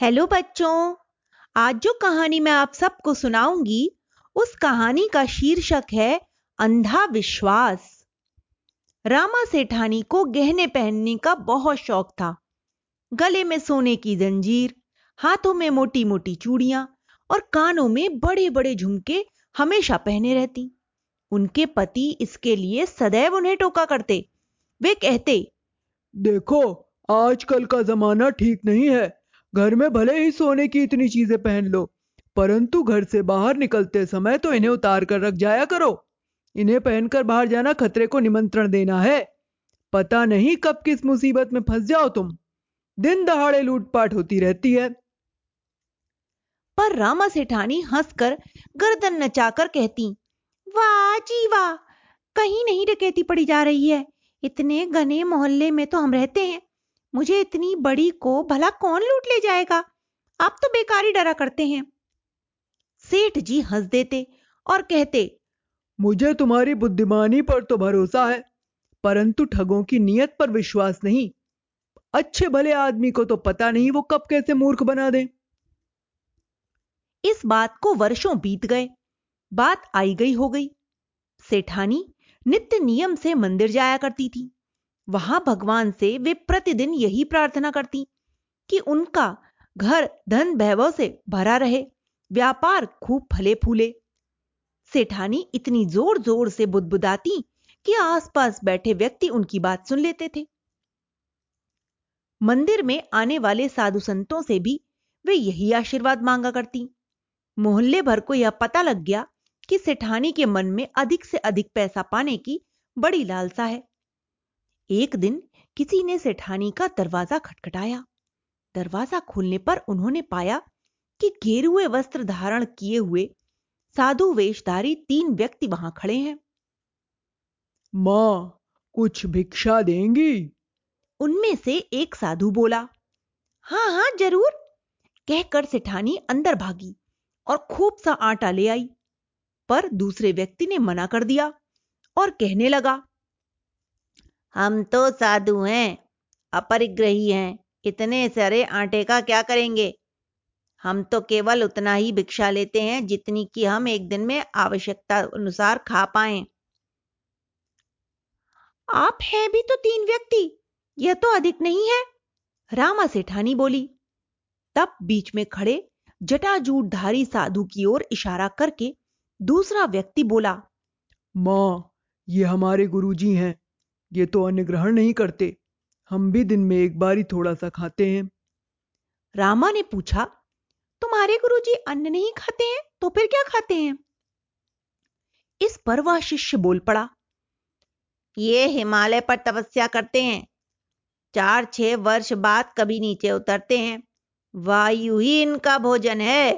Hello बच्चों, आज जो कहानी मैं आप सबको सुनाऊँगी, उस कहानी का शीर्षक है अंधा विश्वास। रामा सेठानी को गहने पहनने का बहुत शौक था। गले में सोने की जंजीर, हाथों में मोटी मोटी चूड़ियाँ और कानों में बड़े बड़े झुमके हमेशा पहने रहती। उनके पति इसके लिए सदैव उन्हें टोका करते। वे कहते, देखो, आजकल का जमाना ठीक नहीं है। घर में भले ही सोने की इतनी चीज़ें पहन लो, परंतु घर से बाहर निकलते समय तो इन्हें उतार कर रख जाया करो। इन्हें पहनकर बाहर जाना खतरे को निमंत्रण देना है। पता नहीं कब किस मुसीबत में फंस जाओ तुम। दिन दहाड़े लूटपाट होती रहती है। पर रामा सेठानी हंसकर गर्दन नचाकर कहती, वाह जी वाह, कहीं नहीं डकैती पड़ी जा रही है। इतने घने मोहल्ले में तो हम रहते हैं। मुझे इतनी बड़ी को भला कौन लूट ले जाएगा? आप तो बेकारी डरा करते हैं। सेठ जी हंस देते और कहते मुझे तुम्हारी बुद्धिमानी पर तो भरोसा है परंतु ठगों की नियत पर विश्वास नहीं। अच्छे भले आदमी को तो पता नहीं वो कब कैसे मूर्ख बना दे। इस बात को वर्षों बीत गए। बात आई गई हो गई। सेठानी नित्य नियम से मंदिर जाया करती थी। वहाँ भगवान से वे प्रतिदिन यही प्रार्थना करती कि उनका घर धन वैभव से भरा रहे, व्यापार खूब फले फूले। सेठानी इतनी ज़ोर ज़ोर से बुदबुदाती कि आसपास बैठे व्यक्ति उनकी बात सुन लेते थे। मंदिर में आने वाले साधु संतों से भी वे यही आशीर्वाद मांगा करती। मोहल्ले भर को यह पता लग गया कि सेठानी के मन में अधिक से अधिक पैसा पाने की बड़ी लालसा है। एक दिन किसी ने सेठानी का दरवाज़ा खटखटाया। दरवाज़ा खोलने पर उन्होंने पाया कि घेरुए वस्त्र धारण किए हुए साधु वेशधारी तीन व्यक्ति वहाँ खड़े हैं। माँ कुछ भिक्षा देंगी? उनमें से एक साधु बोला हाँ हाँ ज़रूर। कहकर सेठानी अंदर भागी और खूब सा आटा ले आई। पर दूसरे व्यक्ति ने मना कर दिया और कहने लगा हम तो साधु हैं, अपरिग्रही हैं, इतने सारे आटे का क्या करेंगे? हम तो केवल उतना ही भिक्षा लेते हैं जितनी कि हम एक दिन में आवश्यकता अनुसार खा पाए। आप हैं भी तो तीन व्यक्ति, यह तो अधिक नहीं है। रामा सेठानी बोली। तब बीच में खड़े जटाजूटधारी साधु की ओर इशारा करके दूसरा व्यक्ति बोला, माँ, ये हमारे गुरुजी हैं। ये तो अन्न ग्रहण नहीं करते। हम भी दिन में एक बार ही थोड़ा सा खाते हैं। रामा ने पूछा, तुम्हारे गुरुजी अन्न नहीं खाते हैं तो फिर क्या खाते हैं? इस पर वह शिष्य बोल पड़ा, ये हिमालय पर तपस्या करते हैं। चार छह वर्ष बाद कभी नीचे उतरते हैं। वायु ही इनका भोजन है।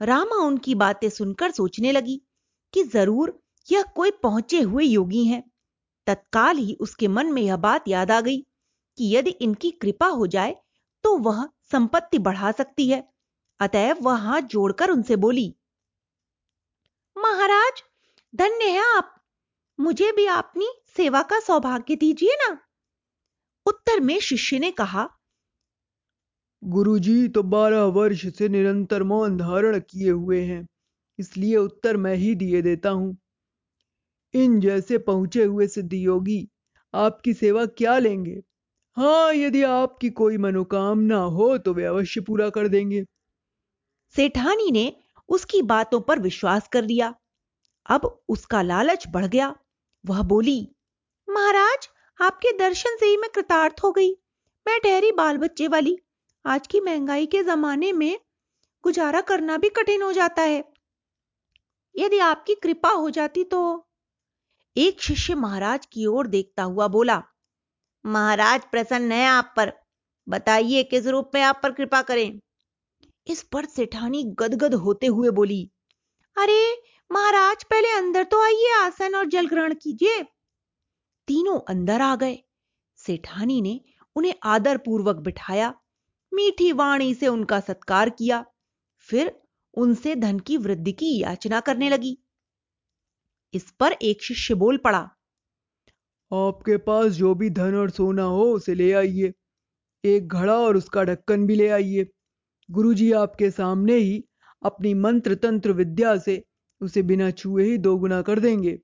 रामा उनकी बातें सुनकर सोचने लगी कि ज़रूर यह कोई पहुँचे हुए योगी हैं। तत्काल ही उसके मन में यह बात याद आ गई कि यदि इनकी कृपा हो जाए तो वह संपत्ति बढ़ा सकती है। अतएव वह हाथ जोड़कर उनसे बोली, महाराज, धन्य है आप। मुझे भी अपनी सेवा का सौभाग्य दीजिए ना। उत्तर में शिष्य ने कहा, गुरुजी तो बारह वर्ष से निरंतर मौन धारण किए हुए हैं, इसलिए उत्तर मैं ही दिए देता हूँ। इन जैसे पहुँचे हुए सिद्ध योगी आपकी सेवा क्या लेंगे? हाँ यदि आपकी कोई मनोकामना हो तो वे अवश्य पूरा कर देंगे। सेठानी ने उसकी बातों पर विश्वास कर लिया। अब उसका लालच बढ़ गया। वह बोली, महाराज, आपके दर्शन से ही मैं कृतार्थ हो गई। मैं ठहरी बाल बच्चे वाली। आज की महँगाई के जमाने में गुजारा करना भी कठिन हो जाता है। यदि आपकी कृपा हो जाती तो एक शिष्य महाराज की ओर देखता हुआ बोला, महाराज, प्रसन्न है आप पर। बताइए, किस रूप में आप पर कृपा करें? इस पर सेठानी गदगद होते हुए बोली, अरे, महाराज, पहले अंदर तो आइए आसन और जल ग्रहण कीजिए। तीनों अंदर आ गए। सेठानी ने उन्हें आदर पूर्वक बिठाया, मीठी वाणी से उनका सत्कार किया, फिर उनसे धन की वृद्धि की याचना करने लगी। इस पर एक शिष्य बोल पड़ा आपके पास जो भी धन और सोना हो उसे ले आइए एक घड़ा और उसका ढक्कन भी ले आइए। गुरुजी आपके सामने ही अपनी मंत्र तंत्र विद्या से उसे बिना छुए ही दोगुना कर देंगे।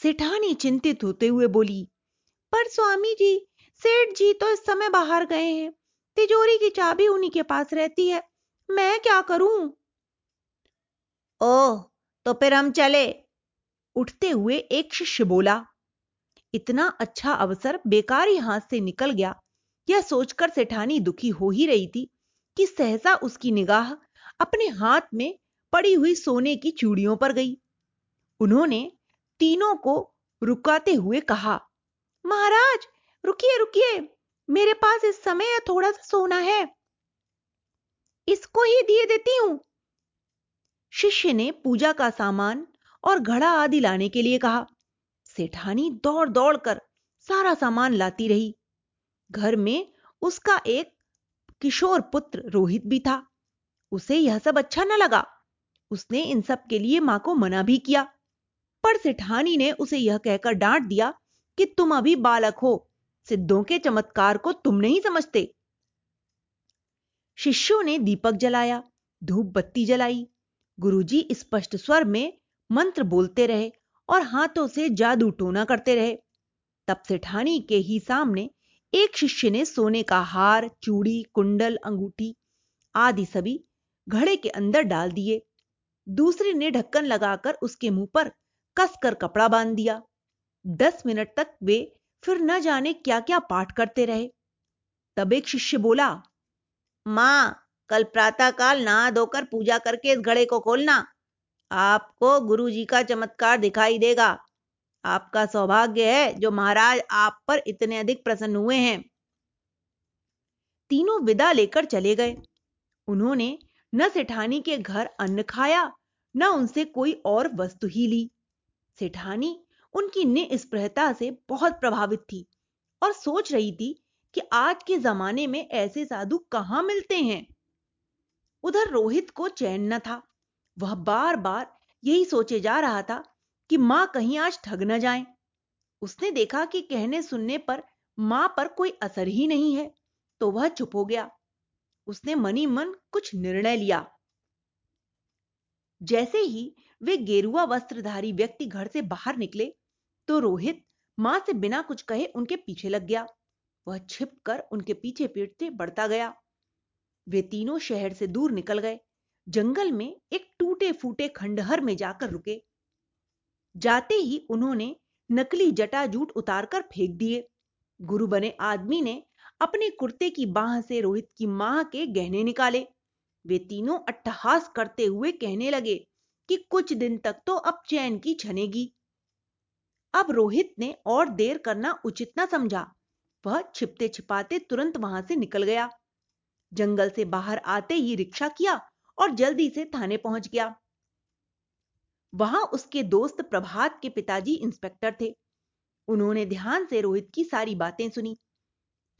सेठानी चिंतित होते हुए बोली पर स्वामी जी सेठ जी तो इस समय बाहर गए हैं तिजोरी की चाबी उन्हीं के पास रहती है मैं क्या करूँ? ओह तो फिर हम चले। उठते हुए एक शिष्य बोला, इतना अच्छा अवसर बेकार हाथ से निकल गया। यह सोचकर सेठानी दुखी हो ही रही थी कि सहसा उसकी निगाह अपने हाथ में पड़ी हुई सोने की चूड़ियों पर गई। उन्होंने तीनों को रुकाते हुए कहा, महाराज, रुकिए रुकिए, मेरे पास इस समय थोड़ा सा सोना है। इसको ही दिए देती हूँ। शिष्य ने पूजा का सामान और घड़ा आदि लाने के लिए कहा। सेठानी दौड़ दौड़ कर सारा सामान लाती रही। घर में उसका एक किशोर पुत्र रोहित भी था। उसे यह सब अच्छा न लगा। उसने इन सब के लिए माँ को मना भी किया। पर सेठानी ने उसे यह कहकर डांट दिया कि तुम अभी बालक हो, सिद्धों के चमत्कार को तुम नहीं समझते। शिष्यों ने दीपक जलाया, धूप बत्ती जलाई। गुरुजी स्पष्ट स्वर में मंत्र बोलते रहे और हाथों से जादू टोना करते रहे। तब सेठानी के ही सामने एक शिष्य ने सोने का हार, चूड़ी, कुंडल, अंगूठी आदि सभी घड़े के अंदर डाल दिए। दूसरे ने ढक्कन लगाकर उसके मुँह पर कसकर कपड़ा बाँध दिया। दस मिनट तक वे फिर न जाने क्या क्या पाठ करते रहे। तब एक शिष्य बोला, माँ, कल प्रातःकाल नहा धोकर पूजा करके इस घड़े को खोलना। आपको गुरु जी का चमत्कार दिखाई देगा। आपका सौभाग्य है जो महाराज आप पर इतने अधिक प्रसन्न हुए हैं। तीनों विदा लेकर चले गए। उन्होंने न सेठानी के घर अन्न खाया, न उनसे कोई और वस्तु ही ली। सेठानी उनकी निस्पृहता से बहुत प्रभावित थी और सोच रही थी कि आज के जमाने में ऐसे साधु कहाँ मिलते हैं। उधर रोहित को चैन न था। वह बार बार यही सोचे जा रहा था कि माँ कहीं आज ठग न जाए। उसने देखा कि कहने सुनने पर माँ पर कोई असर ही नहीं है तो वह चुप हो गया। उसने मनी मन कुछ निर्णय लिया। जैसे ही वे गेरुआ वस्त्रधारी व्यक्ति घर से बाहर निकले तो रोहित माँ से बिना कुछ कहे उनके पीछे लग गया। वह छिप कर उनके पीछे पीटते बढ़ता गया। वे तीनों शहर से दूर निकल गए। जंगल में एक टूटे फूटे खंडहर में जाकर रुके। जाते ही उन्होंने नकली जटाजूट उतारकर फेंक दिए। गुरु बने आदमी ने अपने कुर्ते की बाह से रोहित की माँ के गहने निकाले। वे तीनों अट्टहास करते हुए कहने लगे कि कुछ दिन तक तो अब चैन की छनेगी। अब रोहित ने और देर करना उचित न समझा। वह छिपते छिपाते तुरंत वहाँ से निकल गया। जंगल से बाहर आते ही रिक्शा किया। और जल्दी से थाने पहुँच गया। वहाँ उसके दोस्त प्रभात के पिताजी इंस्पेक्टर थे। उन्होंने ध्यान से रोहित की सारी बातें सुनी।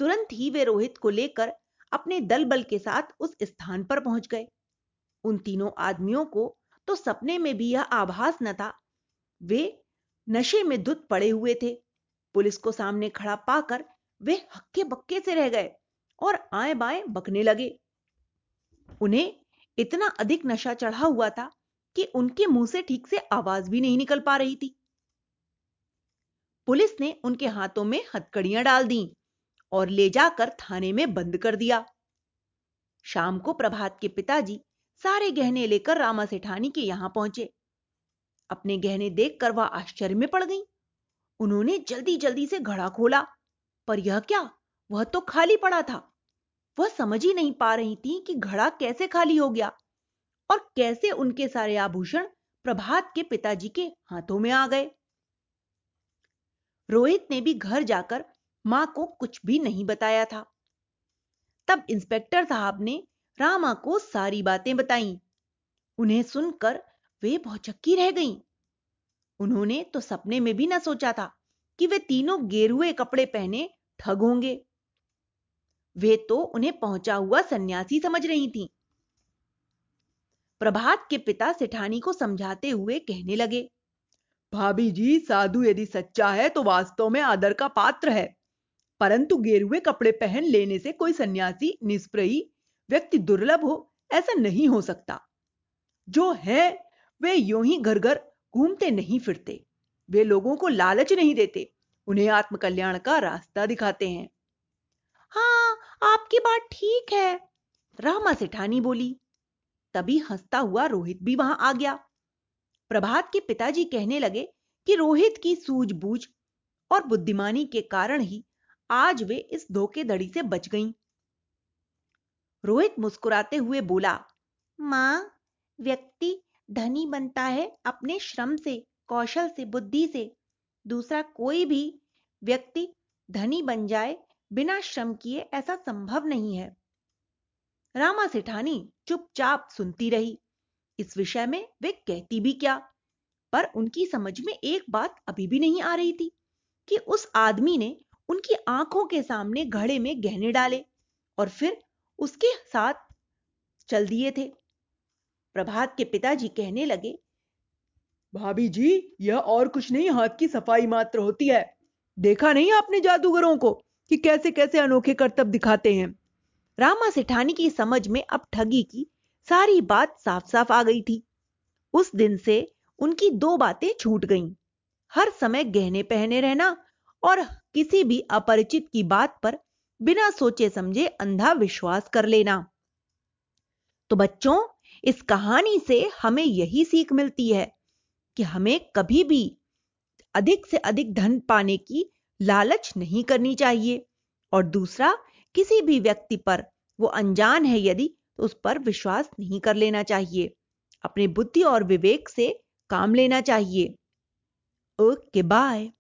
तुरंत ही वे रोहित को लेकर अपने दल बल के साथ उस स्थान पर पहुँच गए। उन तीनों आदमियों को तो सपने में भी यह आभास न था। वे नशे में धुत पड़े हुए थे। पुलिस को सामने खड़ा पाकर वे हक्के बक्के से रह गए और आए बाएँ बकने लगे। उन्हें इतना अधिक नशा चढ़ा हुआ था कि उनके मुँह से ठीक से आवाज़ भी नहीं निकल पा रही थी। पुलिस ने उनके हाथों में हथकड़ियाँ डाल दी और ले जाकर थाने में बंद कर दिया। शाम को प्रभात के पिताजी सारे गहने लेकर रामा सेठानी के यहाँ पहुँचे। अपने गहने देखकर वह आश्चर्य में पड़ गई। उन्होंने जल्दी जल्दी से घड़ा खोला, पर यह क्या? वह तो खाली पड़ा था। वह समझ ही नहीं पा रही थी कि घड़ा कैसे खाली हो गया और कैसे उनके सारे आभूषण प्रभात के पिताजी के हाथों में आ गए। रोहित ने भी घर जाकर माँ को कुछ भी नहीं बताया था। तब इंस्पेक्टर साहब ने रामा को सारी बातें बताई। उन्हें सुनकर वे भौचक्की रह गईं। उन्होंने तो सपने में भी ना सोचा था कि वे तीनों गेरुए कपड़े पहने ठग होंगे। वे तो उन्हें पहुँचा हुआ सन्यासी समझ रही थीं। प्रभात के पिता सेठानी को समझाते हुए कहने लगे, भाभी जी, साधु यदि सच्चा है तो वास्तव में आदर का पात्र है। परंतु गेरुए कपड़े पहन लेने से कोई सन्यासी निष्प्रयी, व्यक्ति दुर्लभ हो, ऐसा नहीं हो सकता। जो है, वे यूँ ही घर घर घूमते नहीं फिरते। वे लोगों को लालच नहीं देते। उन्हें आत्मकल्याण का रास्ता दिखाते हैं। आपकी बात ठीक है। रामा सेठानी बोली। तभी हंसता हुआ रोहित भी वहाँ आ गया। प्रभात के पिताजी कहने लगे कि रोहित की सूझबूझ और बुद्धिमानी के कारण ही आज वे इस धोखेधड़ी से बच गईं। रोहित मुस्कुराते हुए बोला, माँ, व्यक्ति धनी बनता है अपने श्रम से, कौशल से, बुद्धि से। दूसरा कोई भी व्यक्ति धनी बन जाए बिना श्रम किए ऐसा संभव नहीं है। रामा सेठानी चुपचाप सुनती रही। इस विषय में वे कहती भी क्या? पर उनकी समझ में एक बात अभी भी नहीं आ रही थी कि उस आदमी ने उनकी आँखों के सामने घड़े में गहने डाले और फिर उसके साथ चल दिए थे। प्रभात के पिताजी कहने लगे, भाभी जी, यह और कुछ नहीं, हाथ की सफ़ाई मात्र होती है। देखा नहीं आपने जादूगरों को? कि कैसे कैसे अनोखे करतब दिखाते हैं। रामा सेठानी की समझ में अब ठगी की सारी बात साफ़ साफ़ आ गई थी। उस दिन से उनकी दो बातें छूट गईं। हर समय गहने पहने रहना और किसी भी अपरिचित की बात पर बिना सोचे समझे अंधा विश्वास कर लेना। तो बच्चों, इस कहानी से हमें यही सीख मिलती है कि हमें कभी भी अधिक से अधिक धन पाने की लालच नहीं करनी चाहिए। और दूसरा, किसी भी व्यक्ति पर वो अनजान है यदि तो उस पर विश्वास नहीं कर लेना चाहिए। अपने बुद्धि और विवेक से काम लेना चाहिए। Okay, bye.